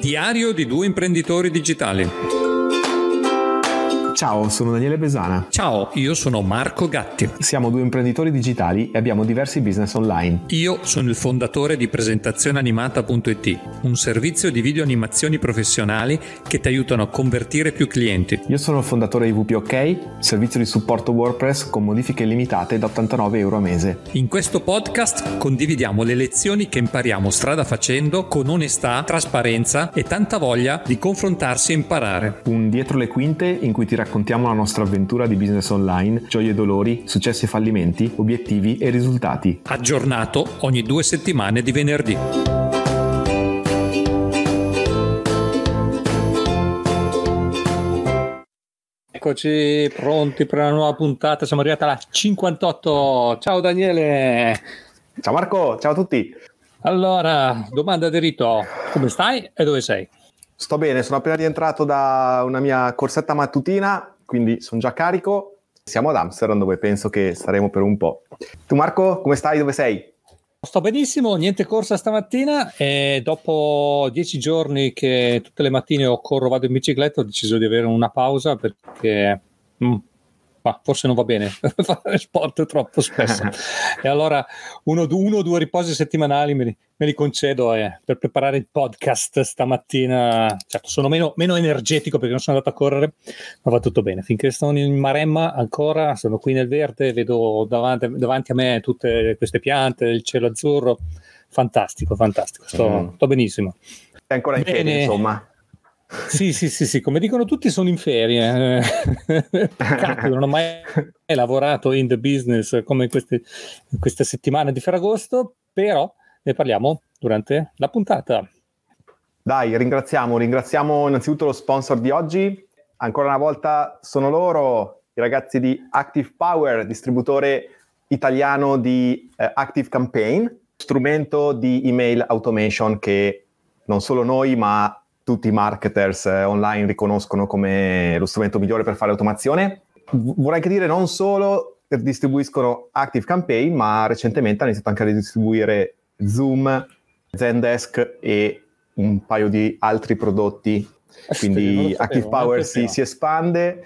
Diario di due imprenditori digitali. Ciao, sono Daniele Besana. Ciao, io sono Marco Gatti. Siamo due imprenditori digitali e abbiamo diversi business online. Io sono il fondatore di presentazioneanimata.it, un servizio di video animazioni professionali che ti aiutano a convertire più clienti. Io sono il fondatore di WPOK, servizio di supporto WordPress con modifiche limitate da 89 euro a mese. In questo podcast condividiamo le lezioni che impariamo strada facendo con onestà, trasparenza e tanta voglia di confrontarsi e imparare. Un dietro le quinte in cui ti raccontiamo raccontiamo la nostra avventura di business online, gioie e dolori, successi e fallimenti, obiettivi e risultati. Aggiornato ogni due settimane di venerdì. Eccoci pronti per la nuova puntata, siamo arrivati alla 58. Ciao Daniele. Ciao Marco, ciao a tutti. Allora, domanda di rito, come stai e dove sei? Sto bene, sono appena rientrato da una mia corsetta mattutina, quindi sono già carico. Siamo ad Amsterdam dove penso che staremo per un po'. Tu Marco, come stai? Dove sei? Sto benissimo, niente corsa stamattina e dopo dieci giorni che tutte le mattine ho corro, vado in bicicletta, ho deciso di avere una pausa perché mm, ma forse non va bene fare sport troppo spesso. e allora uno o due riposi settimanali me li, me li concedo eh, per preparare il podcast stamattina. Certo, sono meno, meno, energetico perché non sono andato a correre, ma va tutto bene. Finché sono in Maremma ancora, sono qui nel verde, vedo davanti, davanti a me tutte queste piante, il cielo azzurro. Fantastico, fantastico, sto, mm. sto benissimo. È ancora in piedi, insomma. Sì, sì, sì, sì, come dicono tutti sono in ferie. Cacchio, non ho mai lavorato in the business come queste, in queste settimane di Ferragosto, però ne parliamo durante la puntata. Dai, ringraziamo, ringraziamo innanzitutto lo sponsor di oggi. Ancora una volta sono loro, i ragazzi di Active Power, distributore italiano di eh, Active Campaign, strumento di email automation che non solo noi, ma tutti i marketers eh, online riconoscono come lo strumento migliore per fare automazione. Vorrei anche dire non solo distribuiscono Active Campaign, ma recentemente hanno iniziato anche a distribuire Zoom, Zendesk e un paio di altri prodotti. Quindi Active Power si, si espande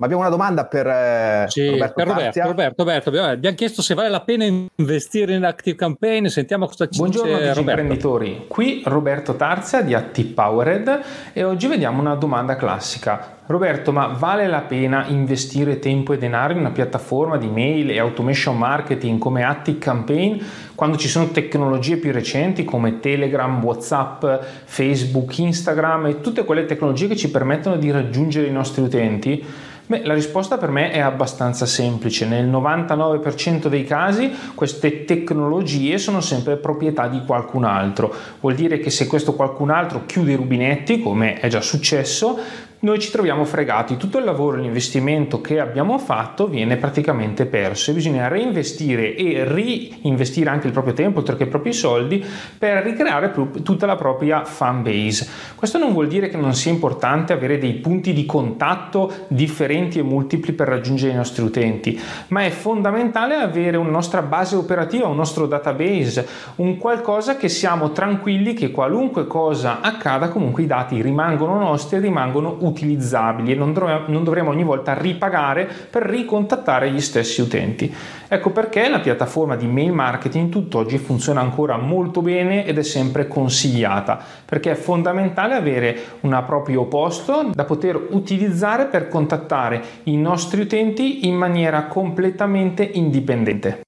ma abbiamo una domanda per, eh, sì, Roberto, per Roberto, Roberto, Roberto, Abbiamo chiesto se vale la pena investire in Active Campaign. Sentiamo cosa ci Buongiorno dice Roberto. imprenditori. Qui Roberto Tarzia di Active Powered e oggi vediamo una domanda classica. Roberto, ma vale la pena investire tempo e denaro in una piattaforma di mail e automation marketing come Active Campaign quando ci sono tecnologie più recenti come Telegram, WhatsApp, Facebook, Instagram e tutte quelle tecnologie che ci permettono di raggiungere i nostri utenti? Beh, la risposta per me è abbastanza semplice. Nel 99% dei casi queste tecnologie sono sempre proprietà di qualcun altro. Vuol dire che se questo qualcun altro chiude i rubinetti, come è già successo, noi ci troviamo fregati, tutto il lavoro e l'investimento che abbiamo fatto viene praticamente perso e bisogna reinvestire e reinvestire anche il proprio tempo, oltre che i propri soldi, per ricreare tutta la propria fan base. Questo non vuol dire che non sia importante avere dei punti di contatto differenti e multipli per raggiungere i nostri utenti, ma è fondamentale avere una nostra base operativa, un nostro database, un qualcosa che siamo tranquilli che qualunque cosa accada comunque i dati rimangono nostri e rimangono utili utilizzabili e non dovremo, non dovremo ogni volta ripagare per ricontattare gli stessi utenti. Ecco perché la piattaforma di mail marketing tutt'oggi funziona ancora molto bene ed è sempre consigliata, perché è fondamentale avere un proprio posto da poter utilizzare per contattare i nostri utenti in maniera completamente indipendente.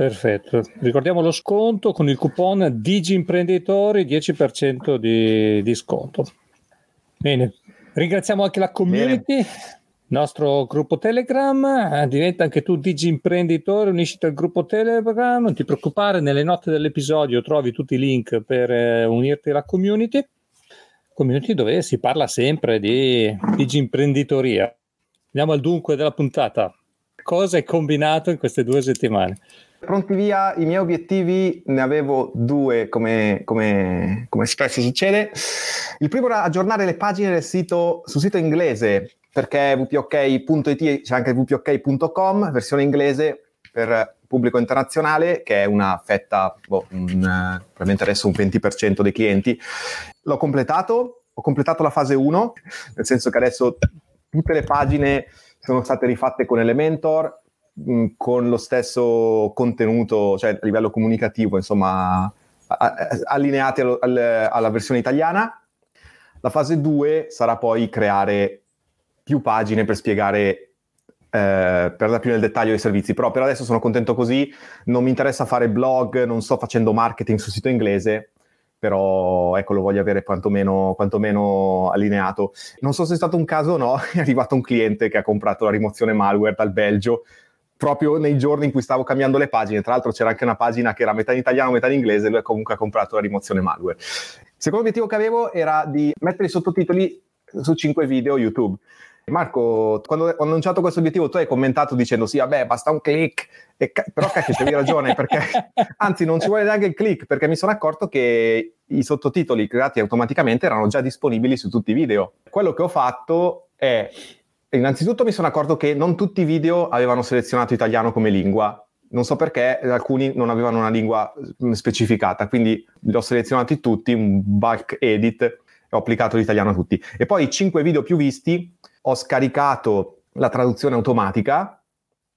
Perfetto, ricordiamo lo sconto con il coupon Digi Imprenditori 10% di, di sconto. Bene, Ringraziamo anche la community, il nostro gruppo Telegram. Eh, diventa anche tu Digi Imprenditore, unisciti al gruppo Telegram. Non ti preoccupare, nelle note dell'episodio trovi tutti i link per eh, unirti alla community. Community dove si parla sempre di Digi Imprenditoria. Andiamo al dunque della puntata. Cosa è combinato in queste due settimane? Pronti via, i miei obiettivi ne avevo due come, come, come spesso succede. Il primo era aggiornare le pagine del sito, sul sito inglese perché wpok.it c'è anche wpok.com, versione inglese per pubblico internazionale, che è una fetta, boh, un, probabilmente adesso un 20% dei clienti, l'ho completato, ho completato la fase 1, nel senso che adesso tutte le pagine sono state rifatte con Elementor, mm, con lo stesso contenuto, cioè a livello comunicativo, insomma, allineati al, al, alla versione italiana. La fase 2 sarà poi creare più pagine per spiegare eh, per andare più nel dettaglio dei servizi, però per adesso sono contento così, non mi interessa fare blog, non sto facendo marketing sul sito inglese, però ecco lo voglio avere quantomeno, quantomeno allineato. Non so se è stato un caso o no, è arrivato un cliente che ha comprato la rimozione malware dal Belgio proprio nei giorni in cui stavo cambiando le pagine. Tra l'altro c'era anche una pagina che era metà in italiano, metà in inglese, lui comunque ha comprato la rimozione malware. Il secondo obiettivo che avevo era di mettere i sottotitoli su 5 video YouTube. Marco, quando ho annunciato questo obiettivo, tu hai commentato dicendo sì, vabbè, basta un click, ca- però cacchio, avevi ragione, perché anzi non ci vuole neanche il click, perché mi sono accorto che i sottotitoli creati automaticamente erano già disponibili su tutti i video. Quello che ho fatto è, innanzitutto mi sono accorto che non tutti i video avevano selezionato italiano come lingua, non so perché alcuni non avevano una lingua mm, specificata, quindi li ho selezionati tutti, un bulk edit, e ho applicato l'italiano a tutti. E poi i 5 video più visti ho scaricato la traduzione automatica,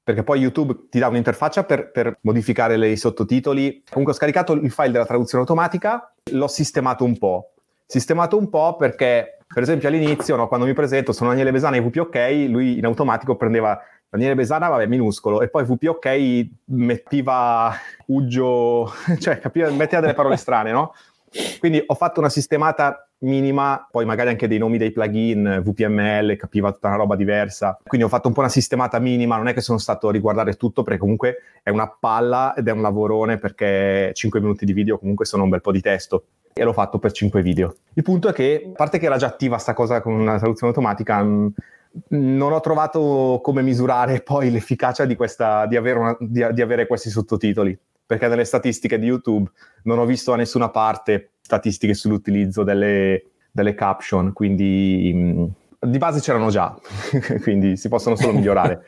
perché poi YouTube ti dà un'interfaccia per, per modificare i sottotitoli. Comunque ho scaricato il file della traduzione automatica, l'ho sistemato un po'. Sistemato un po' perché, per esempio, all'inizio, no, quando mi presento, sono Daniele Besana e VPOK, lui in automatico prendeva Daniele Besana, vabbè, minuscolo, e poi VPOK metteva Uggio, cioè capiva, metteva delle parole strane, no? Quindi ho fatto una sistemata minima, poi magari anche dei nomi dei plugin, VPML, capiva tutta una roba diversa. Quindi ho fatto un po' una sistemata minima, non è che sono stato a riguardare tutto perché comunque è una palla ed è un lavorone perché 5 minuti di video comunque sono un bel po' di testo e l'ho fatto per 5 video. Il punto è che, a parte che era già attiva sta cosa con una traduzione automatica, mm, non ho trovato come misurare poi l'efficacia di, questa, di, avere, una, di, di avere questi sottotitoli perché nelle statistiche di YouTube non ho visto da nessuna parte statistiche sull'utilizzo delle, delle caption, quindi mh, mm, di base c'erano già, quindi si possono solo migliorare.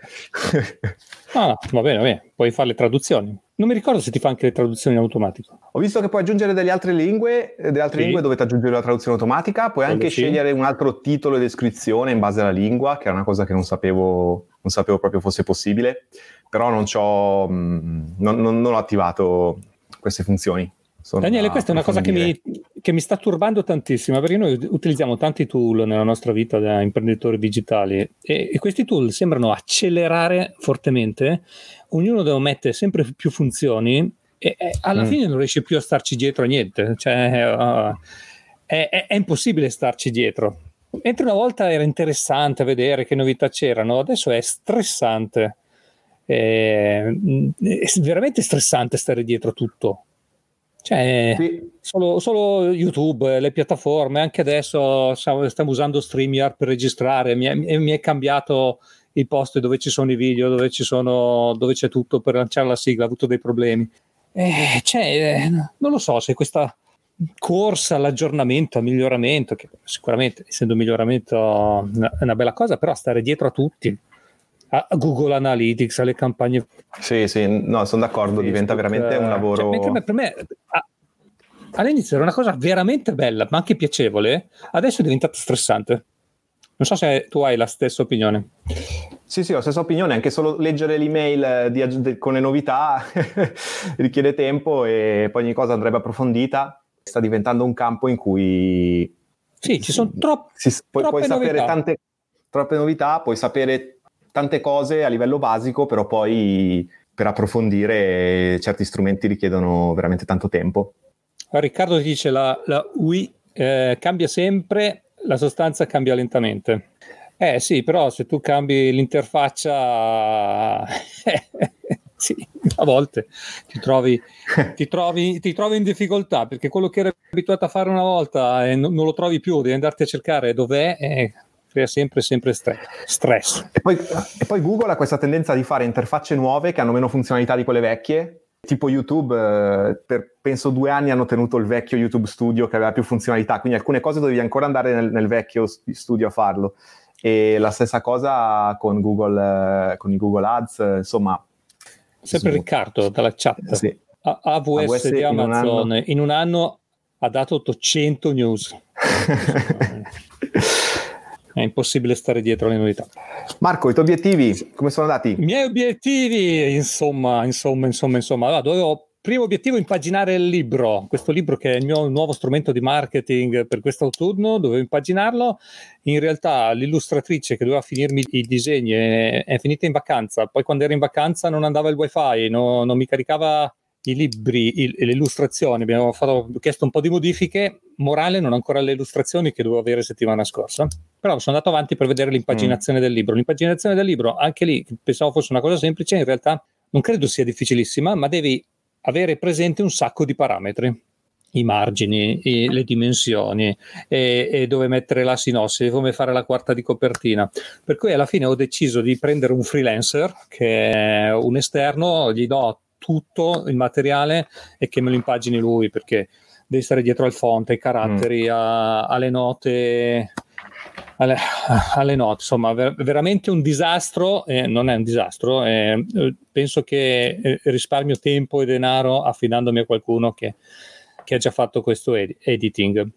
ah, va bene, va bene, puoi fare le traduzioni. Non mi ricordo se ti fa anche le traduzioni in automatico. Ho visto che puoi aggiungere delle altre lingue, delle altre sì. lingue dovete aggiungere la traduzione automatica, puoi Quello anche sì. scegliere un altro titolo e descrizione in base alla lingua, che è una cosa che non sapevo, non sapevo proprio fosse possibile, però non, mm, non, non, non ho attivato queste funzioni. Daniele, questa è una cosa che mi, che mi, sta turbando tantissimo, perché noi utilizziamo tanti tool nella nostra vita da imprenditori digitali e, e questi tool sembrano accelerare fortemente, ognuno deve mettere sempre più funzioni e, e alla mm. fine non riesce più a starci dietro a niente, cioè, uh, è, è, è impossibile starci dietro. Mentre una volta era interessante vedere che novità c'erano, adesso è stressante. È, è veramente stressante stare dietro a tutto. Cioè, sì. solo, solo, YouTube, le piattaforme, anche adesso stiamo, usando StreamYard per registrare, mi è, mi è, cambiato il posto dove ci sono i video, dove, sono, dove c'è tutto per lanciare la sigla, ho avuto dei problemi. Eh, cioè, non lo so se questa corsa all'aggiornamento, al miglioramento, che sicuramente essendo miglioramento è una bella cosa, però stare dietro a tutti, a Google Analytics, alle campagne. Sì, sì, no, sono d'accordo, Facebook, diventa veramente un cioè, lavoro. Cioè, per me, a, all'inizio era una cosa veramente bella, ma anche piacevole, adesso è diventata stressante. Non so se tu hai la stessa opinione. Sì, sì, ho la stessa opinione, anche solo leggere l'email di, di, con le novità richiede tempo e poi ogni cosa andrebbe approfondita. Sta diventando un campo in cui... Sì, ci sono troppo... puoi, puoi sapere tante, troppe novità, puoi sapere tante cose a livello basico, però poi per approfondire certi strumenti richiedono veramente tanto tempo. Riccardo ti dice la, la UI eh, cambia sempre, la sostanza cambia lentamente. Eh sì, però se tu cambi l'interfaccia, sì, a volte ti trovi, ti, trovi, ti trovi, in difficoltà perché quello che eri abituato a fare una volta e non, non lo trovi più, devi andarti a cercare dov'è. Eh, crea sempre, sempre stress. E poi, e poi Google ha questa tendenza di fare interfacce nuove che hanno meno funzionalità di quelle vecchie, tipo YouTube, eh, per penso due anni hanno tenuto il vecchio YouTube Studio che aveva più funzionalità, quindi alcune cose dovevi ancora andare nel, nel vecchio studio a farlo. E la stessa cosa con Google, eh, con i Google Ads, eh, insomma. Sempre su... Riccardo dalla chat. Sì. AWS, AWS di Amazon in un, in un, anno ha dato 800 news. è impossibile stare dietro alle novità. Marco, i tuoi obiettivi come sono andati? I miei obiettivi, insomma, insomma, insomma, insomma, allora, dovevo primo obiettivo impaginare il libro, questo libro che è il mio nuovo strumento di marketing per quest'autunno, dovevo impaginarlo. In realtà l'illustratrice che doveva finirmi i disegni è, è finita in vacanza, poi quando ero in vacanza non andava il wifi, no, non mi caricava i libri, il, le illustrazioni, abbiamo fatto, chiesto un po' di modifiche, morale non ancora le illustrazioni che dovevo avere settimana scorsa, però sono andato avanti per vedere l'impaginazione mm. del libro. L'impaginazione del libro, anche lì pensavo fosse una cosa semplice, in realtà non credo sia difficilissima, ma devi avere presente un sacco di parametri i margini, i, le dimensioni e, e, dove mettere la sinossi, come fare la quarta di copertina. Per cui alla fine ho deciso di prendere un freelancer che è un esterno, gli do tutto il materiale e che me lo impagini lui perché devi stare dietro al fonte, ai caratteri, mm. a, alle note alle, alle note. Insomma, ver- veramente un disastro, eh, non è un disastro, eh, penso che eh, risparmio tempo e denaro affidandomi a qualcuno che, che ha già fatto questo ed- editing.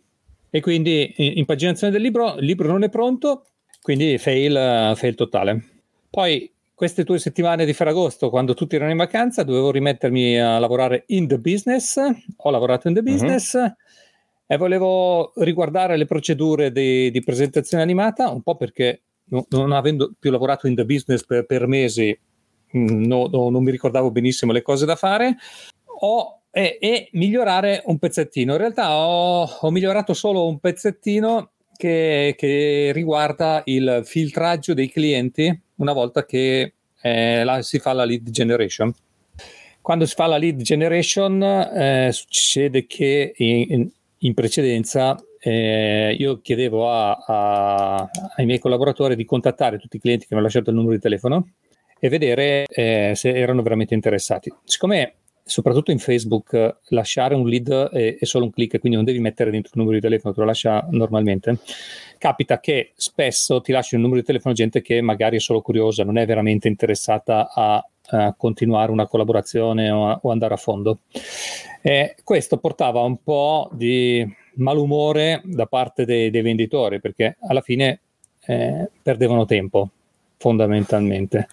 E quindi impaginazione del libro, il libro non è pronto, quindi fail, fail totale. Poi queste due settimane di Ferragosto, quando tutti erano in vacanza, dovevo rimettermi a lavorare in the business. Ho lavorato in the mhm. business. Uh-huh e volevo riguardare le procedure di, di presentazione animata, un po' perché no, non avendo più lavorato in the business per, per mesi, mm, no, no, non mi ricordavo benissimo le cose da fare, ho, e, e migliorare un pezzettino. In realtà ho, ho migliorato solo un pezzettino che, che, riguarda il filtraggio dei clienti una volta che eh, la, si fa la lead generation. Quando si fa la lead generation eh, succede che in, in precedenza eh, io chiedevo a, a, ai miei collaboratori di contattare tutti i clienti che mi hanno lasciato il numero di telefono e vedere eh, se erano veramente interessati. Siccome soprattutto in Facebook lasciare un lead è, è, solo un click, quindi non devi mettere dentro il numero di telefono, te lo lascia normalmente. Capita che spesso ti lasci un numero di telefono gente che magari è solo curiosa, non è veramente interessata a a continuare una collaborazione o, a, o andare a fondo. E questo portava un po' di malumore da parte dei, dei venditori perché alla fine eh, perdevano tempo fondamentalmente.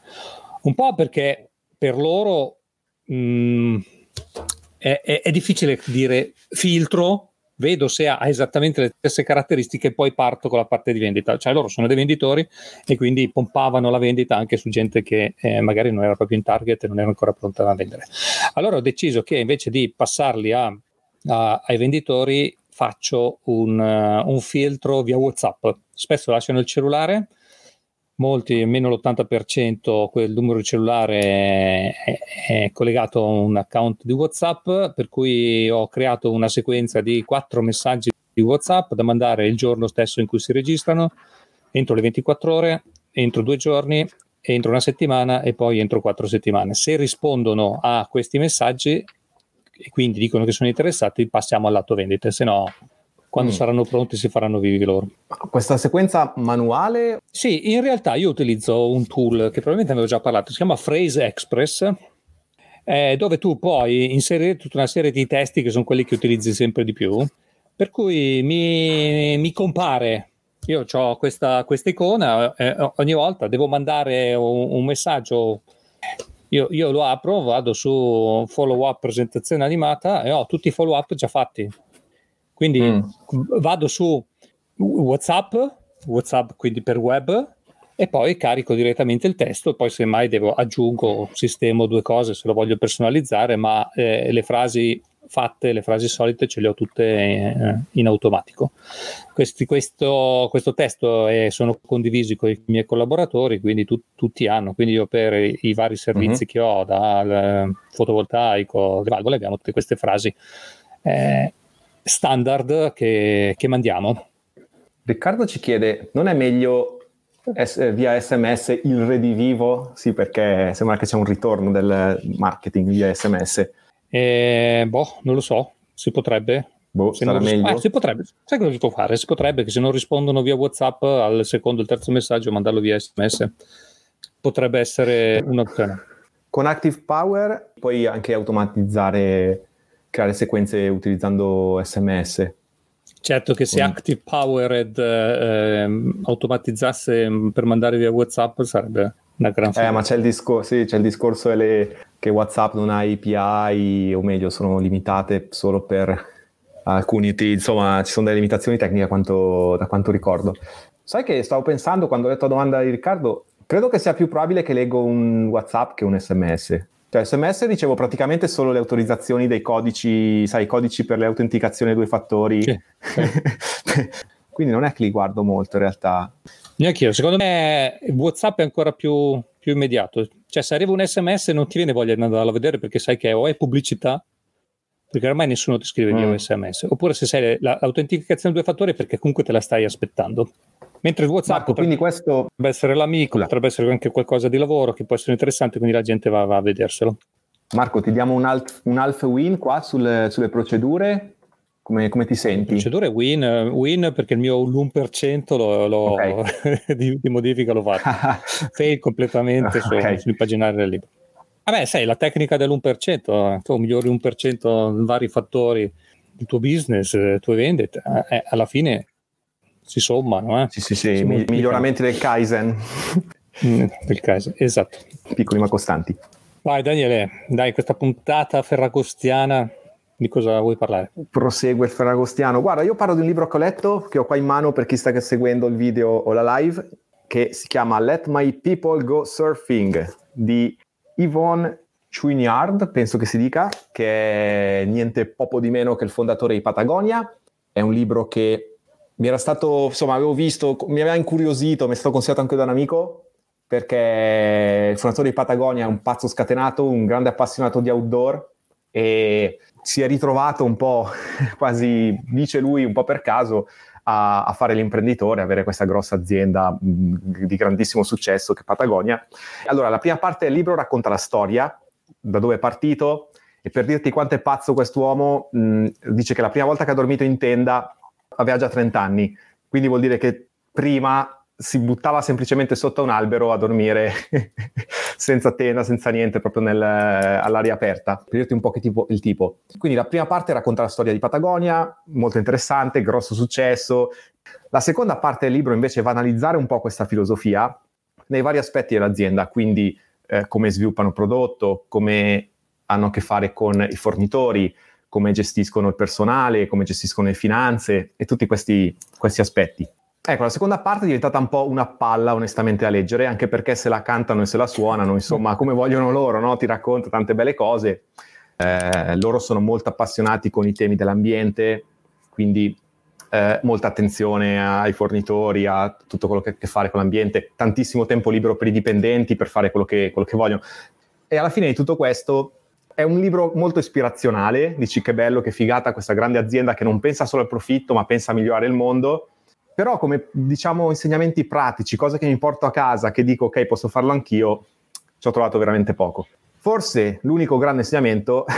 Un po' perché per loro mh, mm, è, è, è difficile dire filtro vedo se ha esattamente le stesse caratteristiche e poi parto con la parte di vendita. Cioè loro sono dei venditori e quindi pompavano la vendita anche su gente che eh, magari non era proprio in target e non era ancora pronta a vendere. Allora ho deciso che invece di passarli a, a, ai venditori faccio un, uh, un filtro via WhatsApp. Spesso lasciano il cellulare molti, meno l'80%, quel numero di cellulare è, è, collegato a un account di WhatsApp, per cui ho creato una sequenza di quattro messaggi di WhatsApp da mandare il giorno stesso in cui si registrano, entro le 24 ore, entro due giorni, entro una settimana e poi entro quattro settimane. Se rispondono a questi messaggi e quindi dicono che sono interessati, passiamo all'atto vendita, se no quando mm. saranno pronti si faranno vivi loro. Questa sequenza manuale? Sì, in realtà io utilizzo un tool che probabilmente avevo già parlato, si chiama Phrase Express, eh, dove tu puoi inserire tutta una serie di testi che sono quelli che utilizzi sempre di più, per cui mi, mi compare io ho questa, questa icona, eh, ogni volta devo mandare un, un messaggio, io, io, lo apro, vado su follow up presentazione animata e ho tutti i follow up già fatti. Quindi mm. vado su WhatsApp, WhatsApp quindi per web, e poi carico direttamente il testo poi semmai devo aggiungo, sistemo due cose se lo voglio personalizzare, ma eh, le frasi fatte, le frasi solite ce le ho tutte eh, in automatico. Questi, questo, questo, testo è, sono condivisi con i miei collaboratori, quindi tu, tutti hanno, quindi io per i, vari servizi uh-huh. che ho, dal fotovoltaico, le valvole, abbiamo tutte queste frasi. Eh, standard che, che mandiamo. Riccardo ci chiede, non è meglio S- via sms il redivivo? Sì, perché sembra che c'è un ritorno del marketing via sms. Eh, boh, non lo so, si potrebbe. Boh, se sarà meglio. Ah, si potrebbe. Sai cosa si può fare? Si potrebbe che se non rispondono via WhatsApp al secondo o il terzo messaggio, mandarlo via sms. Potrebbe essere un'opzione. Con Active Power puoi anche automatizzare creare sequenze utilizzando SMS. Certo che se. Active Powered eh, automatizzasse mm, per mandare via WhatsApp sarebbe una gran. Eh, ma c'è il, discor- sì, c'è il discorso le, che WhatsApp non ha API, o meglio, sono limitate solo per alcuni insomma, ci sono delle limitazioni tecniche quanto, da quanto ricordo. Sai che stavo pensando quando ho letto la domanda di Riccardo, credo che sia più probabile che leggo un WhatsApp che un SMS. Cioè, SMS ricevo praticamente solo le autorizzazioni dei codici, sai, i codici per le autenticazioni a due fattori. Sì, sì. Quindi non è che li guardo molto in realtà. Neanche io, secondo me WhatsApp è ancora più, più immediato. Cioè, se arriva un SMS non ti viene voglia di andarlo a vedere perché sai che o è pubblicità, perché ormai nessuno ti scrive via mm. SMS, oppure se sei l'autenticazione a due fattori perché comunque te la stai aspettando. Mentre il WhatsApp Marco, potrebbe, questo... potrebbe essere l'amico, Là. potrebbe essere anche qualcosa di lavoro che può essere interessante, quindi la gente va, va a vederselo. Marco, ti diamo un, alt, un half win qua sulle, sulle procedure. Come, come, ti senti? Procedure win, win perché il mio l'1% lo, lo okay. di, di, modifica l'ho fatto. Fail completamente okay. sull'impaginare del libro. Vabbè, sai, la tecnica dell'1%, tu migliori 1% in vari fattori del tuo business, le tue vendite, eh, alla fine si sommano. Eh? Sì, sì, sì, Mi- miglioramenti del Kaizen. Mm, del Kaizen, esatto. Piccoli ma costanti. Vai Daniele, dai, questa puntata ferragostiana, di cosa vuoi parlare? Prosegue il ferragostiano. Guarda, io parlo di un libro che ho letto, che ho qua in mano per chi sta seguendo il video o la live, che si chiama Let My People Go Surfing, di Yvonne Chouinard, penso che si dica, che è niente poco di meno che il fondatore di Patagonia. È un libro che mi era stato, insomma, avevo visto, mi aveva incuriosito, mi è stato consigliato anche da un amico, perché il fondatore di Patagonia è un pazzo scatenato, un grande appassionato di outdoor e si è ritrovato un po', quasi dice lui, un po' per caso, a, a fare l'imprenditore, avere questa grossa azienda di grandissimo successo che è Patagonia. Allora, la prima parte del libro racconta la storia, da dove è partito, e per dirti quanto è pazzo quest'uomo, mh, dice che la prima volta che ha dormito in tenda aveva già 30 anni, quindi vuol dire che prima si buttava semplicemente sotto un albero a dormire senza tenda, senza niente, proprio nel, all'aria aperta, per dirti un po' che tipo, il tipo. Quindi la prima parte racconta la storia di Patagonia, molto interessante, grosso successo. La seconda parte del libro invece va a analizzare un po' questa filosofia nei vari aspetti dell'azienda, quindi eh, come sviluppano prodotto, come hanno a che fare con i fornitori, come gestiscono il personale, come gestiscono le finanze e tutti questi, questi aspetti. Ecco, la seconda parte è diventata un po' una palla, onestamente, da leggere, anche perché se la cantano e se la suonano, insomma, come vogliono loro, no? Ti racconta tante belle cose. Eh, loro sono molto appassionati con i temi dell'ambiente, quindi eh, molta attenzione ai fornitori, a tutto quello che ha a che fare con l'ambiente, tantissimo tempo libero per i dipendenti per fare quello che, quello che vogliono. E alla fine di tutto questo è un libro molto ispirazionale, dici che bello, che figata questa grande azienda che non pensa solo al profitto, ma pensa a migliorare il mondo. Però come diciamo insegnamenti pratici, cose che mi porto a casa, che dico ok, posso farlo anch'io, ci ho trovato veramente poco. Forse l'unico grande insegnamento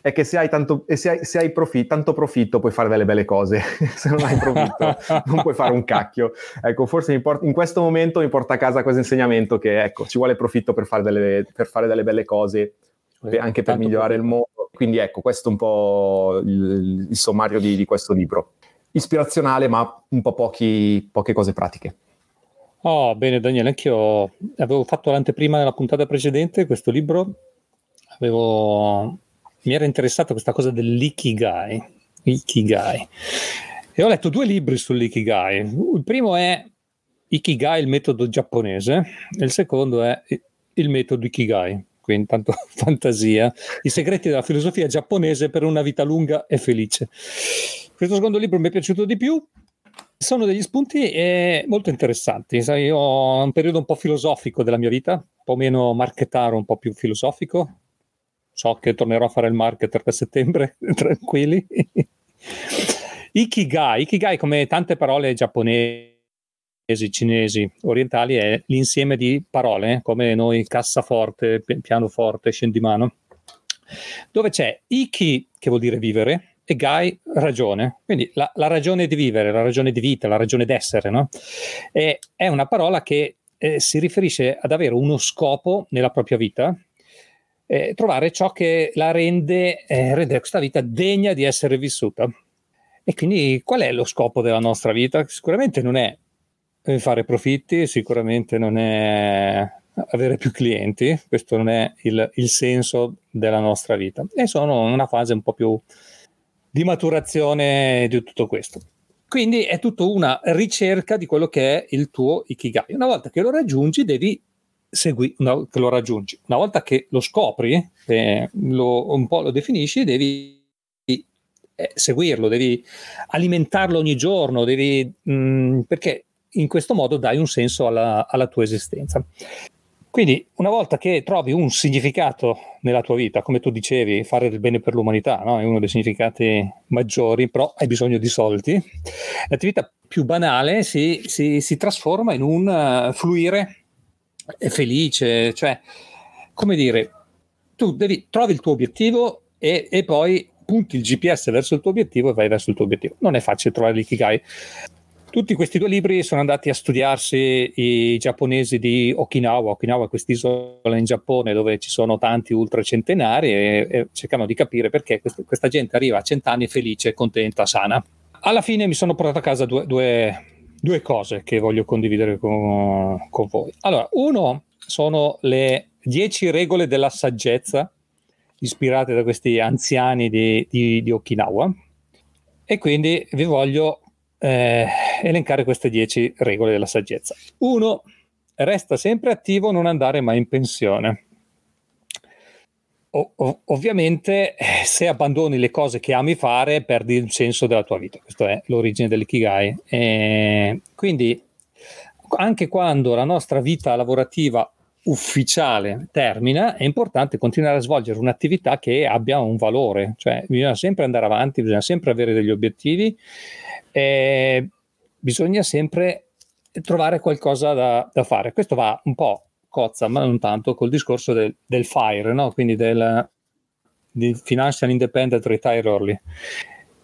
è che se hai, tanto, se hai, se hai profit, tanto profitto puoi fare delle belle cose, se non hai profitto non puoi fare un cacchio. Ecco, forse porta, in questo momento mi porta a casa questo insegnamento che ecco, ci vuole profitto per fare delle, per fare delle belle cose anche per migliorare il mondo. Quindi ecco, questo è un po' il, il sommario di, di, questo libro. Ispirazionale, ma un po' pochi, poche cose pratiche. Oh, bene Daniele, anch'io avevo fatto l'anteprima nella puntata precedente questo libro, avevo... mi era interessata questa cosa dell'ikigai, ikigai. E ho letto due libri sull'ikigai. Il primo è Ikigai, il metodo giapponese, e il secondo è il metodo Ikigai, qui intanto fantasia, i segreti della filosofia giapponese per una vita lunga e felice. Questo secondo libro mi è piaciuto di più, sono degli spunti eh, molto interessanti. Sai, io ho un periodo un po' filosofico della mia vita, un po' meno marketaro, un po' più filosofico. So che tornerò a fare il marketer da settembre, tranquilli. Ikigai, Ikigai come tante parole giapponesi cinesi, orientali è l'insieme di parole, come noi cassaforte, pianoforte, scendimano, dove c'è iki, che vuol dire vivere, e gai, ragione. Quindi la, la ragione di vivere, la ragione di vita, la ragione d'essere, no? E, è una parola che eh, si riferisce ad avere uno scopo nella propria vita, eh, trovare ciò che la rende, eh, rende questa vita degna di essere vissuta. E quindi qual è lo scopo della nostra vita? Sicuramente non è fare profitti, sicuramente non è avere più clienti, questo non è il, il senso della nostra vita. E sono in una fase un po' più di maturazione di tutto questo. Quindi è tutta una ricerca di quello che è il tuo Ikigai. Una volta che lo raggiungi, devi seguire, una, che lo raggiungi. Una volta che lo scopri, eh, lo, un po' lo definisci, devi eh, seguirlo, devi alimentarlo ogni giorno, devi, mh, mm, perché in questo modo dai un senso alla, alla tua esistenza. Quindi una volta che trovi un significato nella tua vita, come tu dicevi, fare del bene per l'umanità no? è uno dei significati maggiori, però hai bisogno di soldi, l'attività più banale si, si, si trasforma in un uh, fluire felice, cioè come dire, tu devi, trovi il tuo obiettivo e, e poi punti il GPS verso il tuo obiettivo e vai verso il tuo obiettivo. Non è facile trovare l'ikigai. Tutti questi due libri sono andati a studiarsi i giapponesi di Okinawa. Okinawa è quest'isola in Giappone dove ci sono tanti ultracentenari e, e cercano di capire perché quest- questa gente arriva a cent'anni felice, contenta, sana. Alla fine mi sono portato a casa due, due, due cose che voglio condividere con, con voi. Allora, uno sono le dieci regole della saggezza ispirate da questi anziani di, di, di Okinawa e quindi vi voglio eh, elencare queste 10 regole della saggezza. Uno, resta sempre attivo, non andare mai in pensione. O- ov- ovviamente, se abbandoni le cose che ami fare, perdi il senso della tua vita. Questa è l'origine dell'ikigai. E quindi, anche quando la nostra vita lavorativa ufficiale termina, è importante continuare a svolgere un'attività che abbia un valore, cioè bisogna sempre andare avanti, bisogna sempre avere degli obiettivi eh, bisogna sempre trovare qualcosa da, da, fare. Questo va un po' cozza, ma non tanto, col discorso del, del FIRE, no? quindi del Financial Independent Retire Early.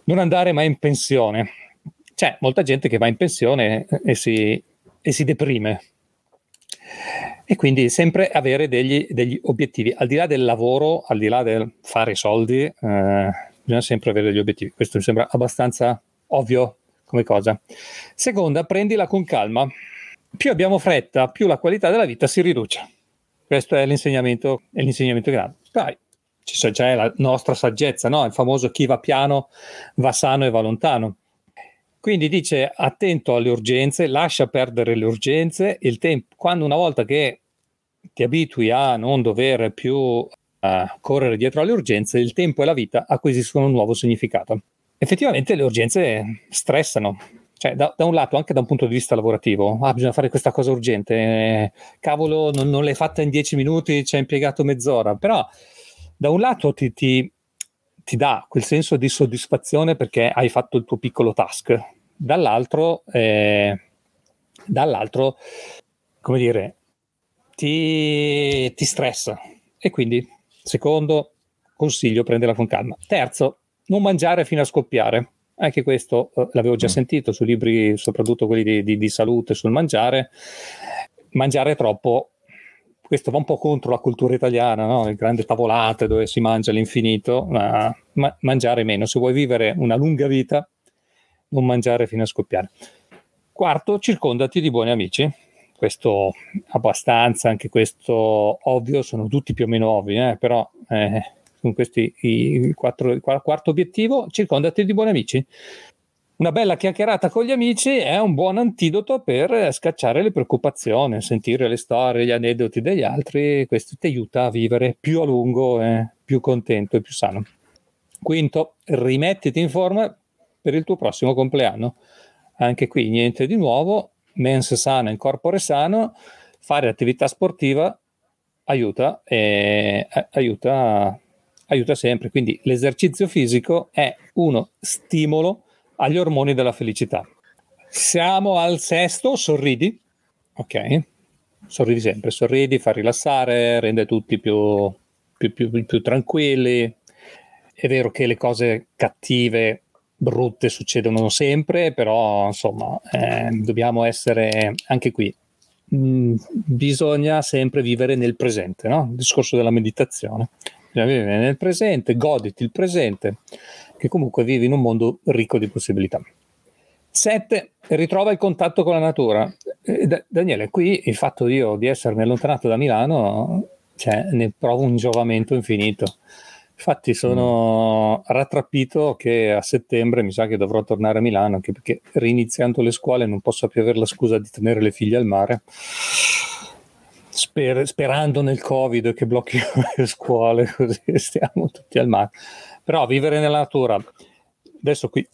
Non andare mai in pensione. C'è molta gente che va in pensione e si, e si deprime. E quindi sempre avere degli, degli, obiettivi. Al di là del lavoro, al di là del fare soldi, eh, bisogna sempre avere degli obiettivi. Questo mi sembra abbastanza ovvio come cosa. Seconda, prendila con calma. Più abbiamo fretta, più la qualità della vita si riduce. Questo è l'insegnamento, è l'insegnamento grande. Poi c'è la nostra saggezza, no? il famoso chi va piano va sano e va lontano. Quindi dice attento alle urgenze, lascia perdere le urgenze, il tempo, quando una volta che ti abitui a non dover più uh, correre dietro alle urgenze, il tempo e la vita acquisiscono un nuovo significato effettivamente le urgenze stressano. Cioè, da, da, un lato, anche da un punto di vista lavorativo, ah, bisogna fare questa cosa urgente, eh, cavolo, non, non, l'hai fatta in dieci minuti, ci hai impiegato mezz'ora, però da un lato ti, ti, ti, dà quel senso di soddisfazione perché hai fatto il tuo piccolo task, dall'altro, eh, dall'altro come dire, ti, ti stressa. E quindi, secondo consiglio, prendela con calma. Terzo, non mangiare fino a scoppiare. Anche questo eh, l'avevo già mm. sentito su libri, soprattutto quelli di, di, di, salute sul mangiare. Mangiare troppo, questo va un po' contro la cultura italiana, no? le grandi tavolate dove si mangia all'infinito, ma, ma mangiare meno. Se vuoi vivere una lunga vita, non mangiare fino a scoppiare. Quarto, circondati di buoni amici. Questo abbastanza, anche questo ovvio, sono tutti più o meno ovvi, eh? però eh, con questi i quattro, il quarto obiettivo, circondati di buoni amici. Una bella chiacchierata con gli amici è un buon antidoto per scacciare le preoccupazioni, sentire le storie, gli aneddoti degli altri, questo ti aiuta a vivere più a lungo, eh, più contento e più sano. Quinto, rimettiti in forma per il tuo prossimo compleanno. Anche qui niente di nuovo, mens sana in corpore sano, fare attività sportiva aiuta, eh, aiuta aiuta sempre. Quindi l'esercizio fisico è uno stimolo agli ormoni della felicità. Siamo al sesto, sorridi. Ok, sorridi sempre, sorridi, fa rilassare, rende tutti più, più, più, più tranquilli. È vero che le cose cattive, brutte succedono sempre, però insomma eh, dobbiamo essere anche qui. Mm, bisogna sempre vivere nel presente, no? Il discorso della meditazione bisogna vivere nel presente, goditi il presente, che comunque vivi in un mondo ricco di possibilità. 7. Ritrova il contatto con la natura. Eh, Daniele, qui il fatto io di essermi allontanato da Milano, cioè, ne provo un giovamento infinito. Infatti sono mm. rattrappito che a settembre mi sa che dovrò tornare a Milano, anche perché riniziando le scuole non posso più avere la scusa di tenere le figlie al mare. Sper- sperando nel Covid che blocchi le scuole, così stiamo tutti al mare. Però vivere nella natura, adesso qui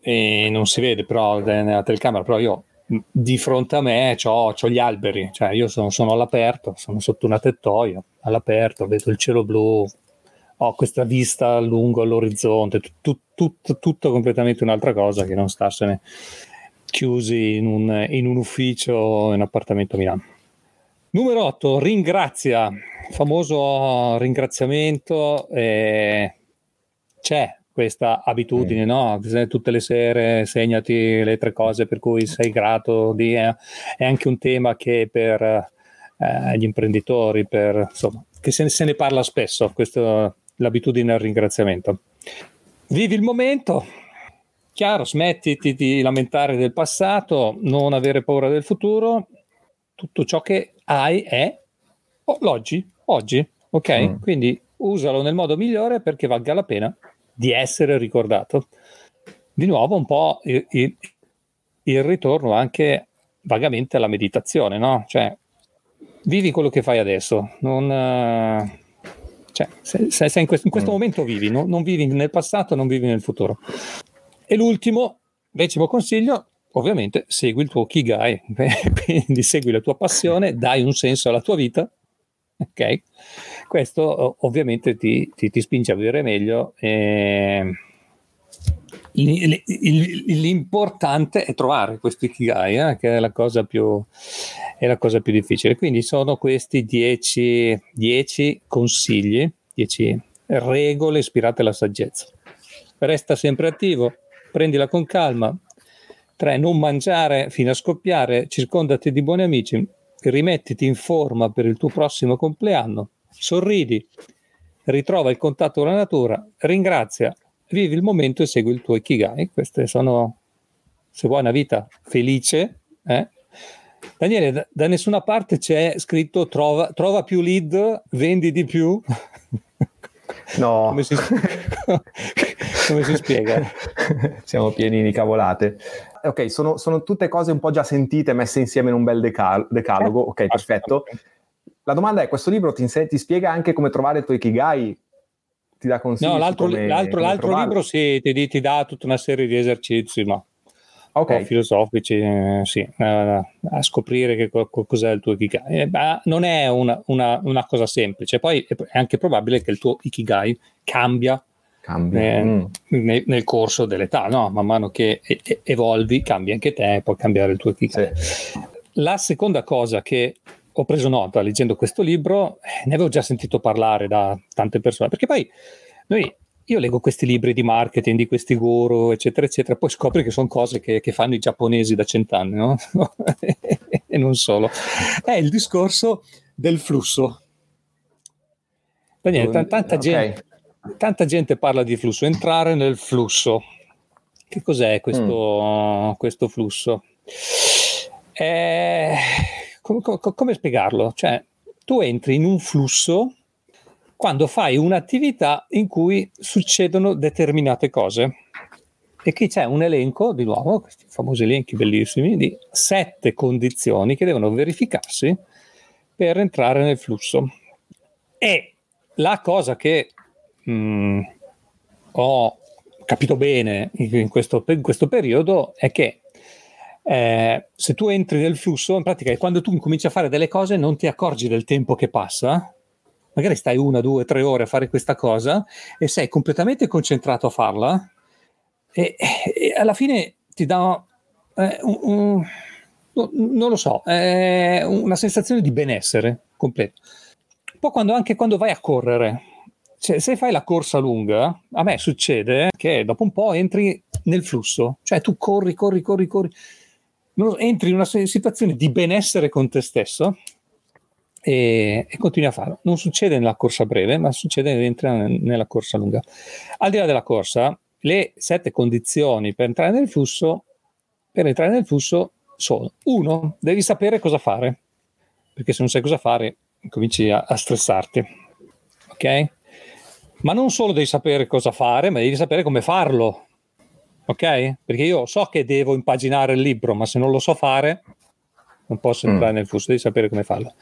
e non si vede però nella telecamera, però io di fronte a me ho gli alberi, cioè io sono, sono, all'aperto, sono sotto una tettoia, all'aperto, vedo il cielo blu, ho questa vista lungo all'orizzonte, tutto, tutto, tutto completamente un'altra cosa che non starsene chiusi in un, in un ufficio in un appartamento a Milano. Numero 8, ringrazia, famoso ringraziamento, eh, c'è, questa abitudine, mm. no? Tutte le sere segnati le tre cose per cui sei grato. Di, eh, è anche un tema che per eh, gli imprenditori, per, insomma, che se ne, se ne parla spesso, questo, l'abitudine al ringraziamento. Vivi il momento, chiaro, smettiti di lamentare del passato, non avere paura del futuro, tutto ciò che hai è l'oggi, oggi, ok? Mm. Quindi usalo nel modo migliore perché valga la pena di essere ricordato. Di nuovo un po' il, il, il ritorno anche vagamente alla meditazione, no? Cioè, vivi quello che fai adesso, non... Uh, cioè, se, se, se in, questo, in, questo, mm. momento vivi, no? non vivi nel passato, non vivi nel futuro. E l'ultimo, decimo consiglio, ovviamente segui il tuo Kigai, quindi segui la tua passione, dai un senso alla tua vita, ok? Questo ovviamente ti, ti, ti, spinge a vivere meglio. E... L'importante è trovare questo Ikigai, eh, che è la, cosa più, è la cosa più difficile. Quindi sono questi 10 consigli, 10 regole ispirate alla saggezza. Resta sempre attivo, prendila con calma. 3. Non mangiare fino a scoppiare, circondati di buoni amici, rimettiti in forma per il tuo prossimo compleanno sorridi, ritrova il contatto con la natura, ringrazia, vivi il momento e segui il tuo Ikigai. Queste sono, se vuoi, una vita felice. Eh? Daniele, da, da, nessuna parte c'è scritto trova, trova più lead, vendi di più. No. come, si, come si spiega? Siamo pieni di cavolate. Ok, sono, sono, tutte cose un po' già sentite, messe insieme in un bel decal- decalogo. Ok, perfetto. La domanda è, questo libro ti, ti spiega anche come trovare il tuo Ikigai? Ti dà consigli? No, l'altro, come, l'altro, come l'altro libro sì, ti, ti, dà tutta una serie di esercizi, ma okay. filosofici, eh, sì, eh, a scoprire che, cos'è il tuo Ikigai. Eh, non è una, una, una, cosa semplice, poi è anche probabile che il tuo Ikigai cambia eh, mm. nel, nel, corso dell'età, no? man mano che e, evolvi, cambia anche te, può cambiare il tuo Ikigai. Sì. La seconda cosa che ho preso nota leggendo questo libro, eh, ne avevo già sentito parlare da tante persone, perché poi noi, io leggo questi libri di marketing, di questi guru, eccetera, eccetera, poi scopri che sono cose che, che fanno i giapponesi da cent'anni, no? e non solo. È il discorso del flusso. Daniele, t- tanta, okay. gente, tanta gente parla di flusso, entrare nel flusso. Che cos'è questo, mm. questo flusso? Eh, come, come, come spiegarlo? Cioè, tu entri in un flusso quando fai un'attività in cui succedono determinate cose. E qui c'è un elenco, di nuovo, questi famosi elenchi bellissimi, di sette condizioni che devono verificarsi per entrare nel flusso. E la cosa che mh, mm, ho capito bene in questo, in questo periodo è che eh, se tu entri nel flusso, in pratica quando tu cominci a fare delle cose non ti accorgi del tempo che passa, magari stai una, due, tre ore a fare questa cosa e sei completamente concentrato a farla e, e alla fine ti dà eh, un, un, non lo so, eh, una sensazione di benessere completo. Un po' quando, anche quando vai a correre, cioè, se fai la corsa lunga, a me succede che dopo un po' entri nel flusso, cioè tu corri, corri, corri, corri entri in una situazione di benessere con te stesso e, e continui a farlo. Non succede nella corsa breve, ma succede nell'entrare nella corsa lunga. Al di là della corsa, le sette condizioni per entrare nel flusso, per entrare nel flusso sono, uno, devi sapere cosa fare, perché se non sai cosa fare cominci a, a stressarti, ok? Ma non solo devi sapere cosa fare, ma devi sapere come farlo, ok? Perché io so che devo impaginare il libro, ma se non lo so fare, non posso mm. entrare mm. nel flusso, devi sapere come farlo.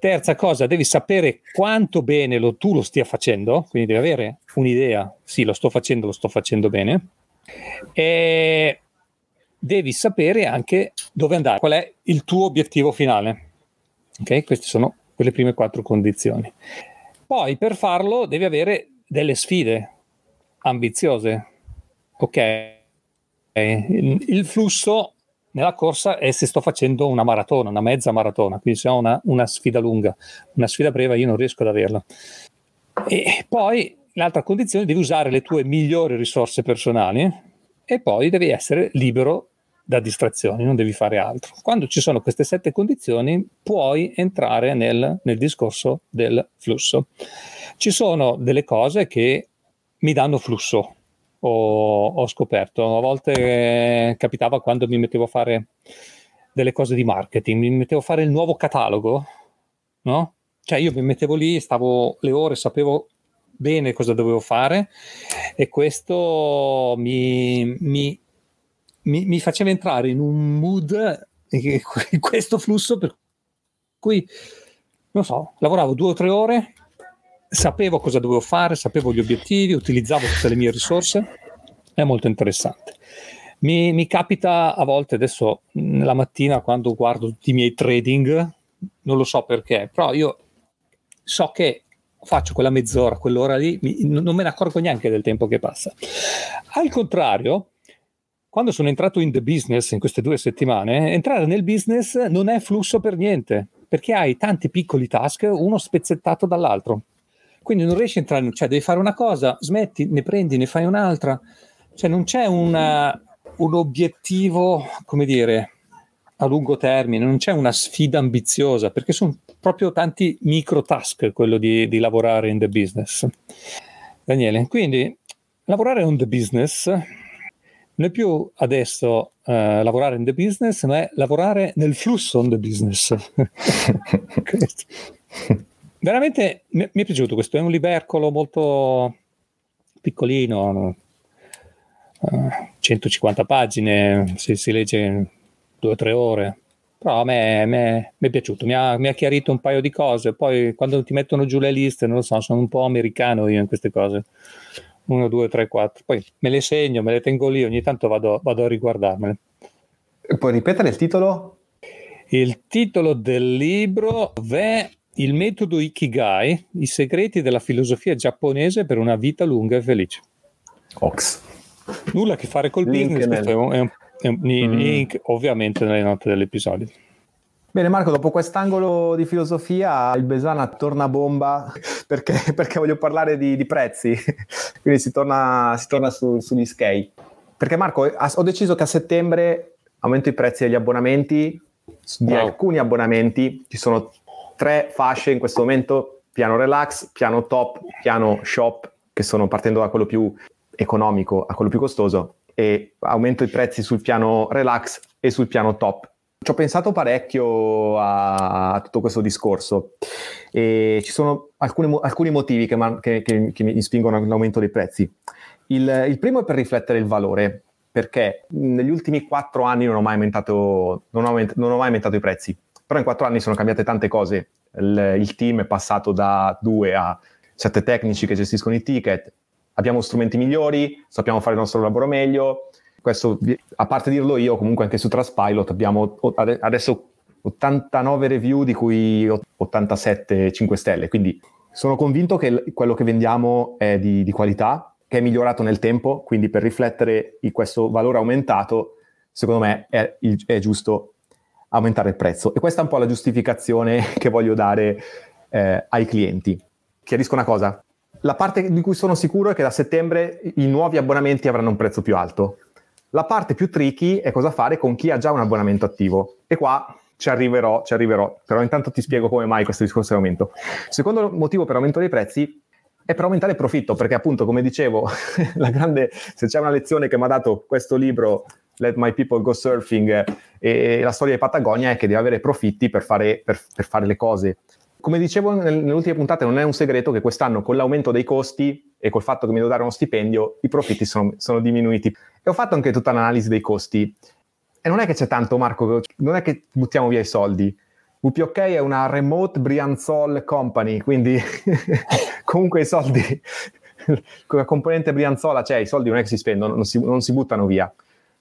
Terza cosa, devi sapere quanto bene lo, tu lo stia facendo, quindi devi avere un'idea, sì, lo sto facendo, lo sto facendo bene, e devi sapere anche dove andare, qual è il tuo obiettivo finale. Ok, queste sono quelle prime quattro condizioni. Poi per farlo devi avere delle sfide ambiziose. Ok, il flusso nella corsa è se sto facendo una maratona, una mezza maratona, quindi se ho una, una sfida lunga, una sfida breve io non riesco ad averla. E poi l'altra condizione devi usare le tue migliori risorse personali e poi devi essere libero da distrazioni, non devi fare altro. Quando ci sono queste sette condizioni puoi entrare nel, nel discorso del flusso. Ci sono delle cose che mi danno flusso, ho, ho scoperto. A volte eh, capitava quando mi mettevo a fare delle cose di marketing, mi mettevo a fare il nuovo catalogo, no? Cioè io mi mettevo lì, stavo le ore, sapevo bene cosa dovevo fare e questo mi, mi, mi, mi faceva entrare in un mood, in questo flusso per cui, non so, lavoravo due o tre ore sapevo cosa dovevo fare, sapevo gli obiettivi, utilizzavo tutte le mie risorse, è molto interessante. Mi, mi capita a volte adesso la mattina quando guardo tutti i miei trading, non lo so perché, però io so che faccio quella mezz'ora, quell'ora lì, mi, non me ne accorgo neanche del tempo che passa. Al contrario, quando sono entrato in the business in queste due settimane, entrare nel business non è flusso per niente, perché hai tanti piccoli task, uno spezzettato dall'altro. Quindi non riesci a entrare, cioè devi fare una cosa, smetti, ne prendi, ne fai un'altra. Cioè non c'è una, un obiettivo, come dire, a lungo termine, non c'è una sfida ambiziosa, perché sono proprio tanti micro task quello di, di lavorare in the business. Daniele, quindi lavorare on the business non è più adesso eh, lavorare in the business, ma è lavorare nel flusso on the business. veramente mi, mi, è piaciuto questo, è un libercolo molto piccolino, uh, eh, 150 pagine, si, si legge due o tre ore, però a me, me mi è piaciuto, mi ha, mi ha, chiarito un paio di cose, poi quando ti mettono giù le liste, non lo so, sono un po' americano io in queste cose, 1, 2, 3, 4, poi me le segno, me le tengo lì, ogni tanto vado, vado a riguardarmele. Puoi ripetere il titolo? Il titolo del libro è il metodo Ikigai, i segreti della filosofia giapponese per una vita lunga e felice. Ox. Nulla a che fare col business, nel... è un, è un, è un mm. link ovviamente nelle note dell'episodio. Bene Marco, dopo quest'angolo di filosofia il Besana torna a bomba perché, perché voglio parlare di, di, prezzi, quindi si torna, si torna su, sugli skate. Perché Marco, ho deciso che a settembre aumento i prezzi degli abbonamenti, di wow. alcuni abbonamenti, ci sono tre fasce in questo momento, piano relax, piano top, piano shop, che sono partendo da quello più economico a quello più costoso e aumento i prezzi sul piano relax e sul piano top. Ci ho pensato parecchio a, a tutto questo discorso e ci sono alcuni, alcuni motivi che, che, che, che, mi spingono all'aumento dei prezzi. Il, il, primo è per riflettere il valore, perché negli ultimi quattro anni non ho mai aumentato, non ho aumentato, non ho mai aumentato i prezzi però in quattro anni sono cambiate tante cose. Il, il team è passato da due a sette tecnici che gestiscono i ticket, abbiamo strumenti migliori, sappiamo fare il nostro lavoro meglio. Questo, a parte dirlo io, comunque anche su Traspilot abbiamo adesso 89 review, di cui 87 5 stelle. Quindi sono convinto che quello che vendiamo è di, di qualità, che è migliorato nel tempo. Quindi per riflettere questo valore aumentato, secondo me è, è giusto aumentare il prezzo. E questa è un po' la giustificazione che voglio dare eh, ai clienti. Chiarisco una cosa, la parte di cui sono sicuro è che da settembre i nuovi abbonamenti avranno un prezzo più alto. La parte più tricky è cosa fare con chi ha già un abbonamento attivo. E qua ci arriverò, ci arriverò, però intanto ti spiego come mai questo discorso di aumento. Secondo motivo per aumento dei prezzi è per aumentare il profitto, perché appunto, come dicevo, grande, se c'è una lezione che mi ha dato questo libro, Let My People Go Surfing, e la storia di Patagonia è che devi avere profitti per fare, per, per fare le cose. Come dicevo nelle ultime puntate, non è un segreto che quest'anno con l'aumento dei costi e col fatto che mi devo dare uno stipendio, i profitti sono, sono diminuiti. E ho fatto anche tutta l'analisi dei costi e non è che c'è tanto, Marco, non è che buttiamo via i soldi. WPOK è una remote Brianzol company, quindi comunque i soldi, con la componente Brianzola, cioè i soldi non è che si spendono, non si, non si buttano via.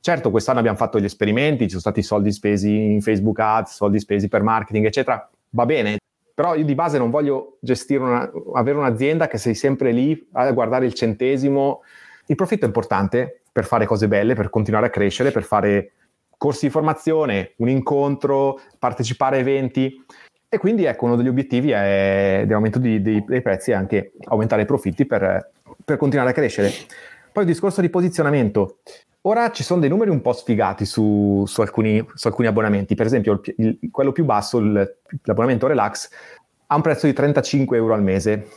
Certo, quest'anno abbiamo fatto gli esperimenti, ci sono stati soldi spesi in Facebook Ads, soldi spesi per marketing, eccetera. Va bene, però io di base non voglio gestire una, avere un'azienda che sei sempre lì a guardare il centesimo. Il profitto è importante per fare cose belle, per continuare a crescere, per fare corsi di formazione, un incontro, partecipare a eventi. E quindi ecco, uno degli obiettivi è, dell'aumento di, di, dei prezzi è anche aumentare i profitti per, per continuare a crescere. Poi il discorso di posizionamento. Ora ci sono dei numeri un po' sfigati su, su, alcuni, su alcuni, abbonamenti. Per esempio, il, il, quello più basso, il, l'abbonamento Relax, ha un prezzo di 35 euro al mese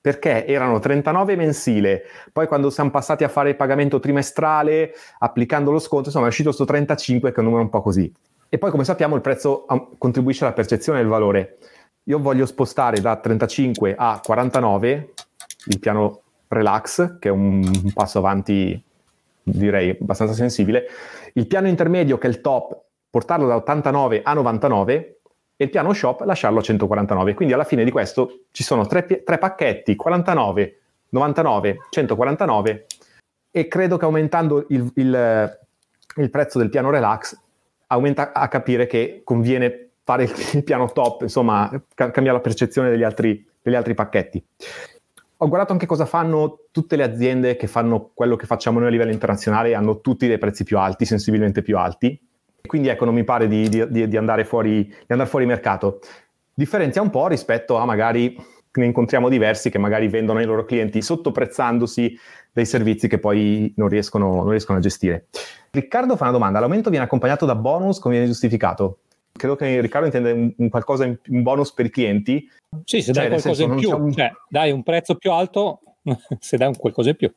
perché erano 39 mensile, poi quando siamo passati a fare il pagamento trimestrale, applicando lo sconto, insomma è uscito questo 35 che è un numero un po' così. E poi come sappiamo il prezzo contribuisce alla percezione del valore. Io voglio spostare da 35 a 49 il piano relax, che è un passo avanti direi abbastanza sensibile, il piano intermedio che è il top, portarlo da 89 a 99 e il piano shop lasciarlo a 149. Quindi alla fine di questo ci sono tre, tre pacchetti, 49, 99, 149 e credo che aumentando il, il, il, prezzo del piano relax aumenta a capire che conviene fare il, piano top, insomma ca- cambia la percezione degli altri, degli altri pacchetti. Ho guardato anche cosa fanno tutte le aziende che fanno quello che facciamo noi a livello internazionale, hanno tutti dei prezzi più alti, sensibilmente più alti, quindi ecco, non mi pare di, di, di, andare fuori, di andare fuori mercato. Differenzia un po' rispetto a magari ne incontriamo diversi che magari vendono ai loro clienti sottoprezzandosi dei servizi che poi non riescono, non riescono a gestire. Riccardo fa una domanda, l'aumento viene accompagnato da bonus come viene giustificato? Credo che Riccardo intende un, un qualcosa, in, un bonus per i clienti. Sì, se dai cioè, qualcosa senso, in più, un... cioè, dai un prezzo più alto, se dai un qualcosa in più.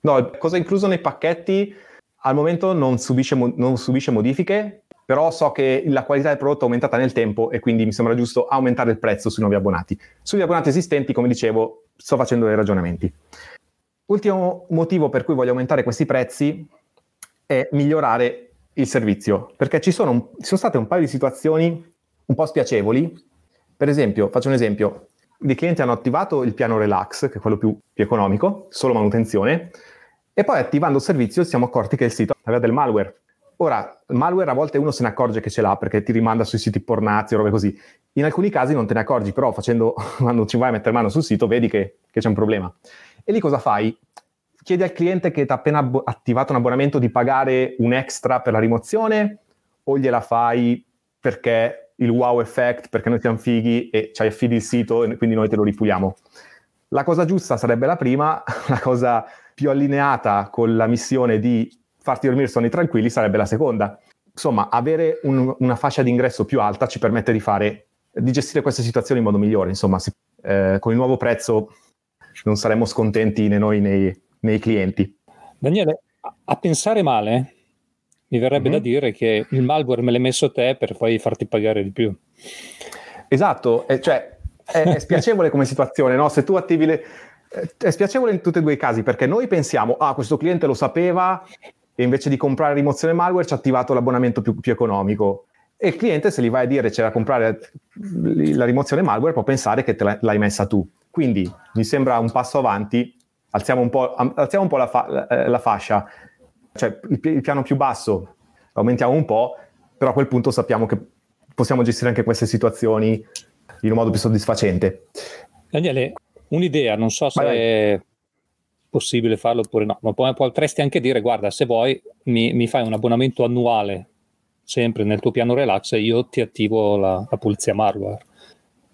No, cosa incluso nei pacchetti al momento non subisce, non subisce modifiche, però so che la qualità del prodotto è aumentata nel tempo e quindi mi sembra giusto aumentare il prezzo sui nuovi abbonati. Sugli abbonati esistenti, come dicevo, sto facendo dei ragionamenti. Ultimo motivo per cui voglio aumentare questi prezzi è migliorare il servizio, perché ci sono, ci sono state un paio di situazioni un po' spiacevoli. Per esempio, faccio un esempio, i clienti hanno attivato il piano Relax, che è quello più, più economico, solo manutenzione, e poi attivando il servizio ci siamo accorti che il sito aveva del malware. Ora, il malware a volte uno se ne accorge che ce l'ha perché ti rimanda sui siti pornazzi o robe così. In alcuni casi non te ne accorgi, però facendo, quando ci vai a mettere mano sul sito vedi che, che c'è un problema. E lì cosa fai? Chiedi al cliente che ti ha appena attivato un abbonamento di pagare un extra per la rimozione o gliela fai perché il wow effect, perché noi siamo fighi e ci affidi il sito e quindi noi te lo ripuliamo. La cosa giusta sarebbe la prima, la cosa più allineata con la missione di farti dormire sonni tranquilli sarebbe la seconda. Insomma, avere un, una fascia di ingresso più alta ci permette di, fare, di gestire queste situazioni in modo migliore. Insomma, si, eh, con il nuovo prezzo non saremmo scontenti né noi né, né i clienti. Daniele, a pensare male, mi verrebbe mm-hmm. da dire che il malware me l'hai messo te per poi farti pagare di più. Esatto, eh, cioè è, è spiacevole come situazione, no? Se tu attivi le, è spiacevole in tutti e due i casi perché noi pensiamo, ah, questo cliente lo sapeva e invece di comprare rimozione malware ci ha attivato l'abbonamento più, più economico. E il cliente, se gli vai a dire c'è da comprare la rimozione malware, può pensare che te l'hai messa tu. Quindi mi sembra un passo avanti, alziamo un po', alziamo un po la, fa, eh, la, fascia, cioè il, il piano più basso aumentiamo un po', però a quel punto sappiamo che possiamo gestire anche queste situazioni in un modo più soddisfacente. Daniele, un'idea, non so se vai, è possibile farlo oppure no, ma poi potresti anche dire, guarda, se vuoi mi, mi, fai un abbonamento annuale sempre nel tuo piano relax e io ti attivo la, la pulizia malware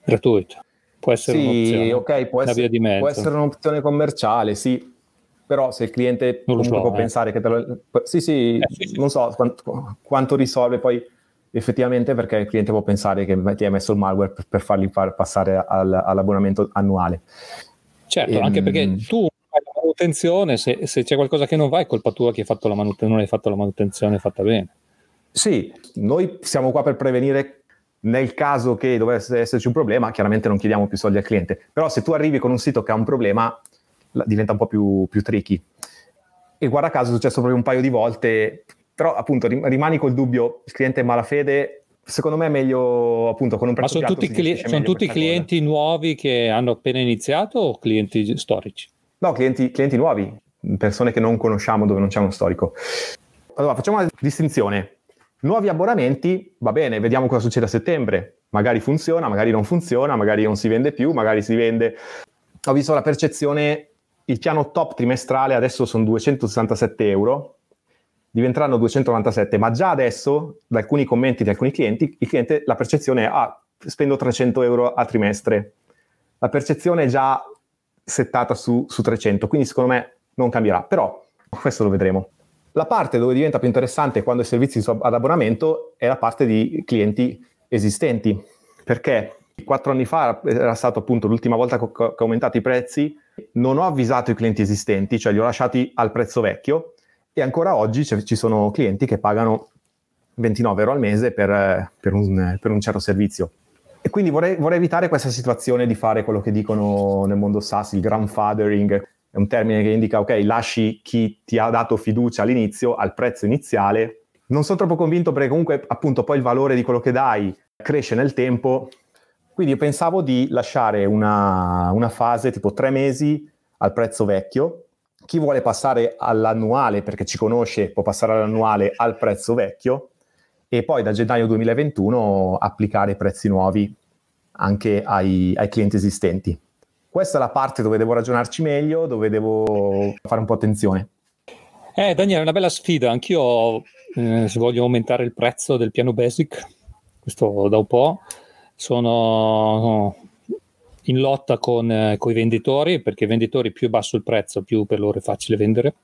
gratuito. Può essere sì, un'opzione, ok, può essere, può essere, un'opzione commerciale, sì, però se il cliente comunque so, può eh. pensare che te lo... Sì, sì, eh, sì, sì. non so quanto, quanto risolve poi effettivamente perché il cliente può pensare che ti hai messo il malware per, per fargli far passare al, all'abbonamento annuale. Certo, e, anche ehm, perché tu fai la manutenzione, se, se, c'è qualcosa che non va è colpa tua che hai fatto la manutenzione, non hai fatto la manutenzione fatta bene. Sì, noi siamo qua per prevenire nel caso che dovesse esserci un problema, chiaramente non chiediamo più soldi al cliente, però se tu arrivi con un sito che ha un problema diventa un po' più, più tricky. E guarda caso è successo proprio un paio di volte, però appunto rimani col dubbio, il cliente è malafede, secondo me è meglio appunto con un prezzo Ma sono tutti, cli- sono tutti clienti cosa. nuovi che hanno appena iniziato o clienti storici? No, clienti, clienti nuovi, persone che non conosciamo dove non c'è uno storico. Allora, facciamo una distinzione. Nuovi abbonamenti, va bene, vediamo cosa succede a settembre. Magari funziona, magari non funziona, magari non si vende più, magari si vende. Ho visto la percezione, il piano top trimestrale adesso sono 267 euro, diventeranno 297, ma già adesso, da alcuni commenti di alcuni clienti, il cliente, la percezione è, ah, spendo 300 euro a trimestre. La percezione è già settata su, su 300, quindi secondo me non cambierà, però questo lo vedremo. La parte dove diventa più interessante quando i servizi ad abbonamento è la parte di clienti esistenti, perché quattro anni fa era stato appunto l'ultima volta che ho aumentato i prezzi, non ho avvisato i clienti esistenti, cioè li ho lasciati al prezzo vecchio e ancora oggi ci sono clienti che pagano 29 euro al mese per, per, un, per un, certo servizio. E quindi vorrei, vorrei, evitare questa situazione di fare quello che dicono nel mondo SaaS, il grandfathering, è un termine che indica, ok, lasci chi ti ha dato fiducia all'inizio al prezzo iniziale. Non sono troppo convinto perché comunque appunto poi il valore di quello che dai cresce nel tempo. Quindi io pensavo di lasciare una, una fase tipo tre mesi al prezzo vecchio. Chi vuole passare all'annuale perché ci conosce può passare all'annuale al prezzo vecchio e poi da gennaio 2021 applicare prezzi nuovi anche ai, ai clienti esistenti. Questa è la parte dove devo ragionarci meglio, dove devo fare un po' attenzione. Eh, Daniele, è una bella sfida. Anch'io, eh, se voglio aumentare il prezzo del piano basic, questo da un po', sono in lotta con, eh, i venditori, perché i venditori più basso il prezzo, più per loro è facile vendere.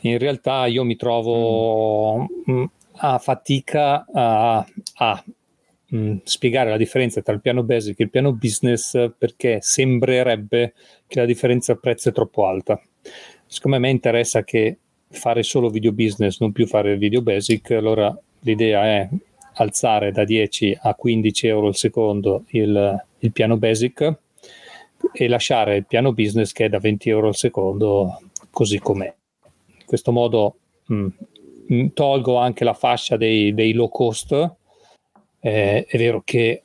In realtà io mi trovo mm. a fatica a, a mh, mm, spiegare la differenza tra il piano basic e il piano business perché sembrerebbe che la differenza prezzo è troppo alta. Siccome a me interessa che fare solo video business, non più fare video basic, allora l'idea è alzare da 10 a 15 euro al secondo il, il piano basic e lasciare il piano business che è da 20 euro al secondo così com'è. In questo modo mh, mm, tolgo anche la fascia dei, dei low cost eh, è vero che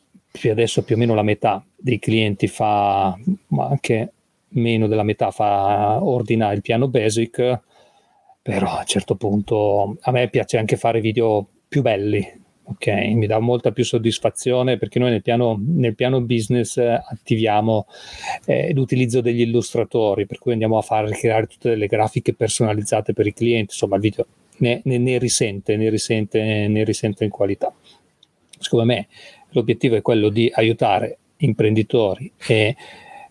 adesso più o meno la metà dei clienti fa, ma anche meno della metà fa ordina il piano basic, però a un certo punto a me piace anche fare video più belli, ok? Mi dà molta più soddisfazione perché noi nel piano, nel piano business attiviamo eh, l'utilizzo degli illustratori, per cui andiamo a far creare tutte delle grafiche personalizzate per i clienti, insomma il video ne, ne, ne risente, ne risente, ne risente in qualità secondo me l'obiettivo è quello di aiutare imprenditori e,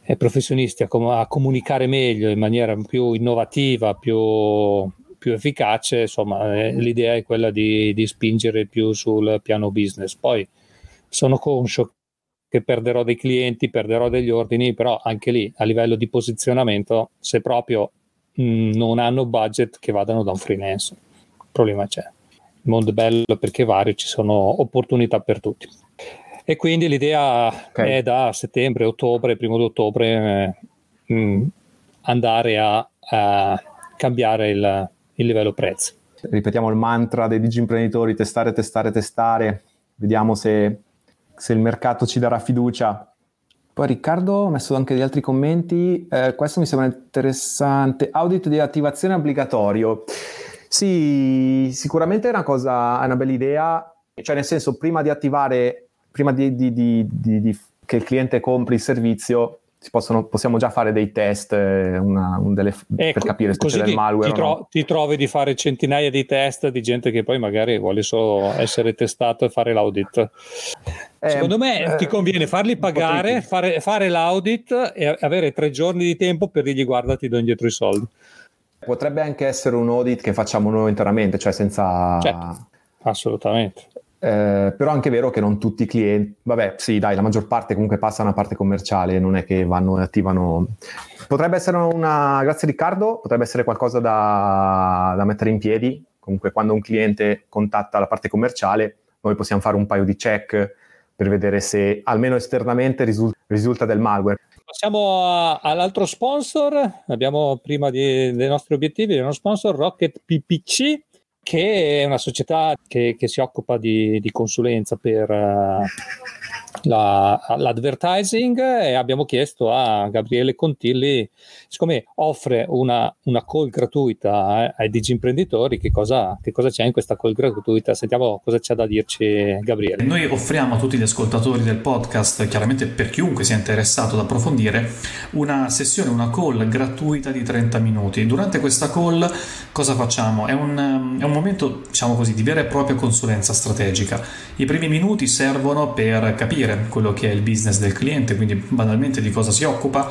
e professionisti a, com- a, comunicare meglio in maniera più innovativa, più, più efficace, insomma eh, l'idea è quella di, di spingere più sul piano business. Poi sono conscio che perderò dei clienti, perderò degli ordini, però anche lì a livello di posizionamento, se proprio mh, mm, non hanno budget che vadano da un freelance, il problema c'è il mondo è bello perché vario, ci sono opportunità per tutti. E quindi l'idea okay. è da settembre, ottobre, primo di ottobre, eh, mh, andare a, a cambiare il, il, livello prezzo. Ripetiamo il mantra dei digi imprenditori, testare, testare, testare, vediamo se, se il mercato ci darà fiducia. Poi Riccardo ha messo anche degli altri commenti, eh, questo mi sembra interessante, audit di attivazione obbligatorio. Sì, sicuramente è una cosa, è una bella idea, cioè nel senso prima di attivare, prima di, di, di, che il cliente compri il servizio, Possono, possiamo già fare dei test eh, una, un delle, ecco, per capire se c'è del malware. Ti, tro- no. ti, trovi di fare centinaia di test di gente che poi magari vuole solo essere testato e fare l'audit. Eh, Secondo me eh, ti conviene farli pagare, fare, fare, l'audit e avere tre giorni di tempo per dirgli guarda ti do indietro i soldi. Potrebbe anche essere un audit che facciamo noi interamente, cioè senza... Certo, assolutamente. Eh, però è anche vero che non tutti i clienti, vabbè, sì, dai, la maggior parte comunque passa una parte commerciale, non è che vanno e attivano. Potrebbe essere una, grazie Riccardo, potrebbe essere qualcosa da, da mettere in piedi. Comunque, quando un cliente contatta la parte commerciale, noi possiamo fare un paio di check per vedere se almeno esternamente risulta, risulta del malware. Passiamo all'altro sponsor, abbiamo prima di, dei nostri obiettivi, uno sponsor Rocket PPC che è una società che, che si occupa di, di consulenza per uh, la, l'advertising e abbiamo chiesto a Gabriele Contilli, siccome offre una, una call gratuita eh, ai digimprenditori, che cosa, che cosa c'è in questa call gratuita? Sentiamo cosa c'è da dirci Gabriele. Noi offriamo a tutti gli ascoltatori del podcast, chiaramente per chiunque sia interessato ad approfondire, una sessione, una call gratuita di 30 minuti. Durante questa call cosa facciamo? È un, è un momento, diciamo così, di vera e propria consulenza strategica. I primi minuti servono per capire capire quello che è il business del cliente, quindi banalmente di cosa si occupa.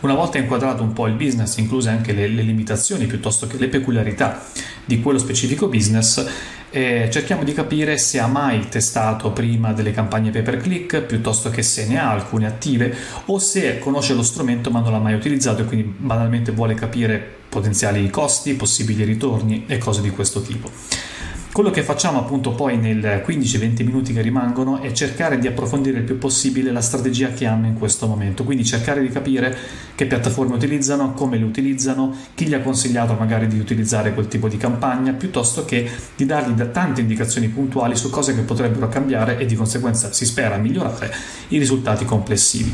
Una volta inquadrato un po' il business, incluse anche le, le limitazioni piuttosto che le peculiarità di quello specifico business, eh, cerchiamo di capire se ha mai testato prima delle campagne pay per click piuttosto che se ne ha alcune attive o se conosce lo strumento ma non l'ha mai utilizzato e quindi banalmente vuole capire potenziali costi, possibili ritorni e cose di questo tipo. Quello che facciamo appunto poi nel 15-20 minuti che rimangono è cercare di approfondire il più possibile la strategia che hanno in questo momento, quindi cercare di capire che piattaforme utilizzano, come le utilizzano, chi gli ha consigliato magari di utilizzare quel tipo di campagna, piuttosto che di dargli tante indicazioni puntuali su cose che potrebbero cambiare e di conseguenza si spera migliorare i risultati complessivi.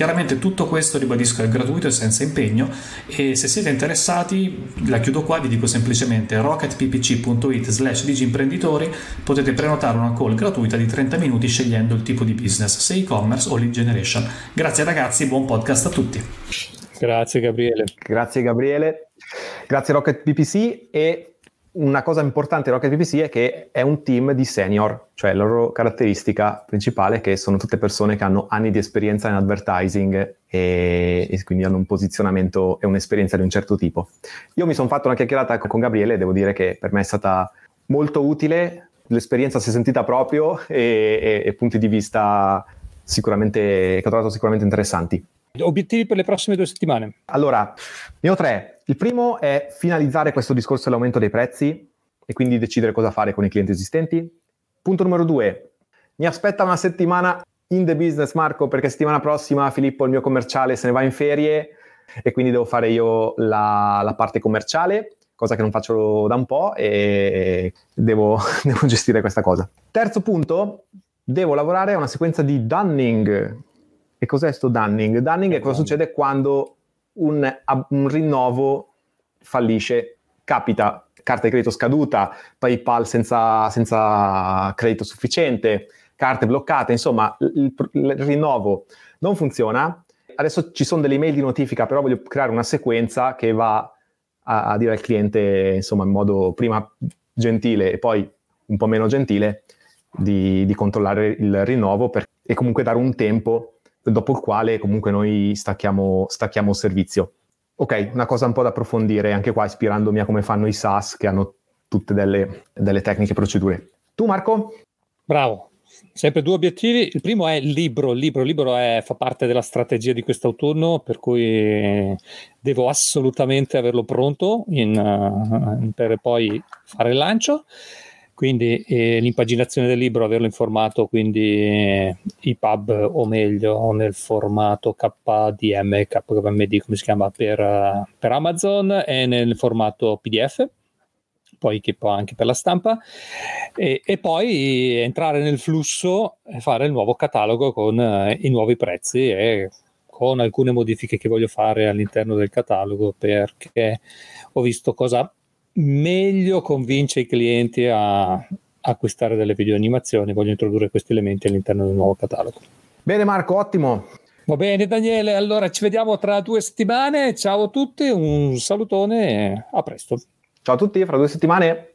Chiaramente tutto questo, ribadisco, è gratuito e senza impegno e se siete interessati, la chiudo qua, vi dico semplicemente rocketppc.it slash digimprenditori, potete prenotare una call gratuita di 30 minuti scegliendo il tipo di business, se e-commerce o lead generation. Grazie ragazzi, buon podcast a tutti. Grazie Gabriele. Grazie Gabriele. Grazie Rocket PPC e una cosa importante di Rocket PPC è che è un team di senior, cioè la loro caratteristica principale è che sono tutte persone che hanno anni di esperienza in advertising e, e quindi hanno un posizionamento e un'esperienza di un certo tipo. Io mi sono fatto una chiacchierata con Gabriele e devo dire che per me è stata molto utile, l'esperienza si è sentita proprio e, e, e punti di vista sicuramente, che ho trovato sicuramente interessanti. Obiettivi per le prossime due settimane? Allora, ne ho tre. Il primo è finalizzare questo discorso dell'aumento dei prezzi e quindi decidere cosa fare con i clienti esistenti. Punto numero due, mi aspetta una settimana in the business Marco perché settimana prossima Filippo, il mio commerciale, se ne va in ferie e quindi devo fare io la, la parte commerciale, cosa che non faccio da un po' e devo, devo gestire questa cosa. Terzo punto, devo lavorare a una sequenza di dunning. E cos'è sto dunning? Dunning è cosa succede quando un, un rinnovo fallisce, capita carta di credito scaduta, PayPal senza, senza credito sufficiente, carte bloccate, insomma il, il, rinnovo non funziona. Adesso ci sono delle email di notifica, però voglio creare una sequenza che va a, a dire al cliente, insomma, in modo prima gentile e poi un po' meno gentile, di, di controllare il rinnovo per, e comunque dare un tempo dopo il quale comunque noi stacchiamo, stacchiamo servizio. Ok, una cosa un po' da approfondire, anche qua ispirandomi a come fanno i SaaS che hanno tutte delle, delle tecniche e procedure. Tu Marco? Bravo, sempre due obiettivi. Il primo è il libro. Il libro, il libro è, fa parte della strategia di quest'autunno, per cui devo assolutamente averlo pronto in, uh, per poi fare il lancio quindi eh, l'impaginazione del libro averlo in formato quindi eh, EPUB o meglio nel formato KDM KVMD come si chiama per, uh, per Amazon e nel formato PDF poi che poi anche per la stampa. E, e, poi entrare nel flusso e fare il nuovo catalogo con uh, i nuovi prezzi e con alcune modifiche che voglio fare all'interno del catalogo perché ho visto cosa meglio convince i clienti a acquistare delle videoanimazioni. Voglio introdurre questi elementi all'interno del nuovo catalogo. Bene Marco, ottimo. Va bene Daniele, allora ci vediamo tra due settimane. Ciao a tutti, un salutone e a presto. Ciao a tutti, fra due settimane.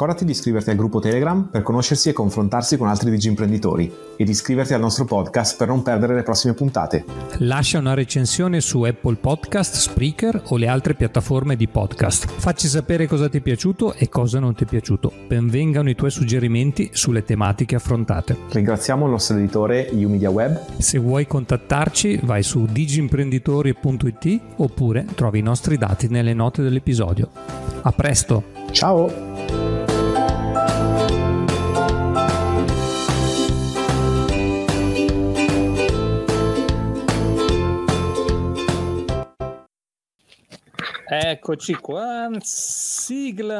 Ricordati di iscriverti al gruppo Telegram per conoscersi e confrontarsi con altri digi imprenditori e di iscriverti al nostro podcast per non perdere le prossime puntate. Lascia una recensione su Apple Podcast, Spreaker o le altre piattaforme di podcast. Facci sapere cosa ti è piaciuto e cosa non ti è piaciuto. Benvengano i tuoi suggerimenti sulle tematiche affrontate. Ringraziamo il nostro editore Umedia Web. Se vuoi contattarci vai su digimprenditori.it oppure trovi i nostri dati nelle note dell'episodio. A presto! Ciao! Eccoci qua, sigla.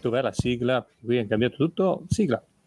Dov'è la sigla? Qui è cambiato tutto. Sigla.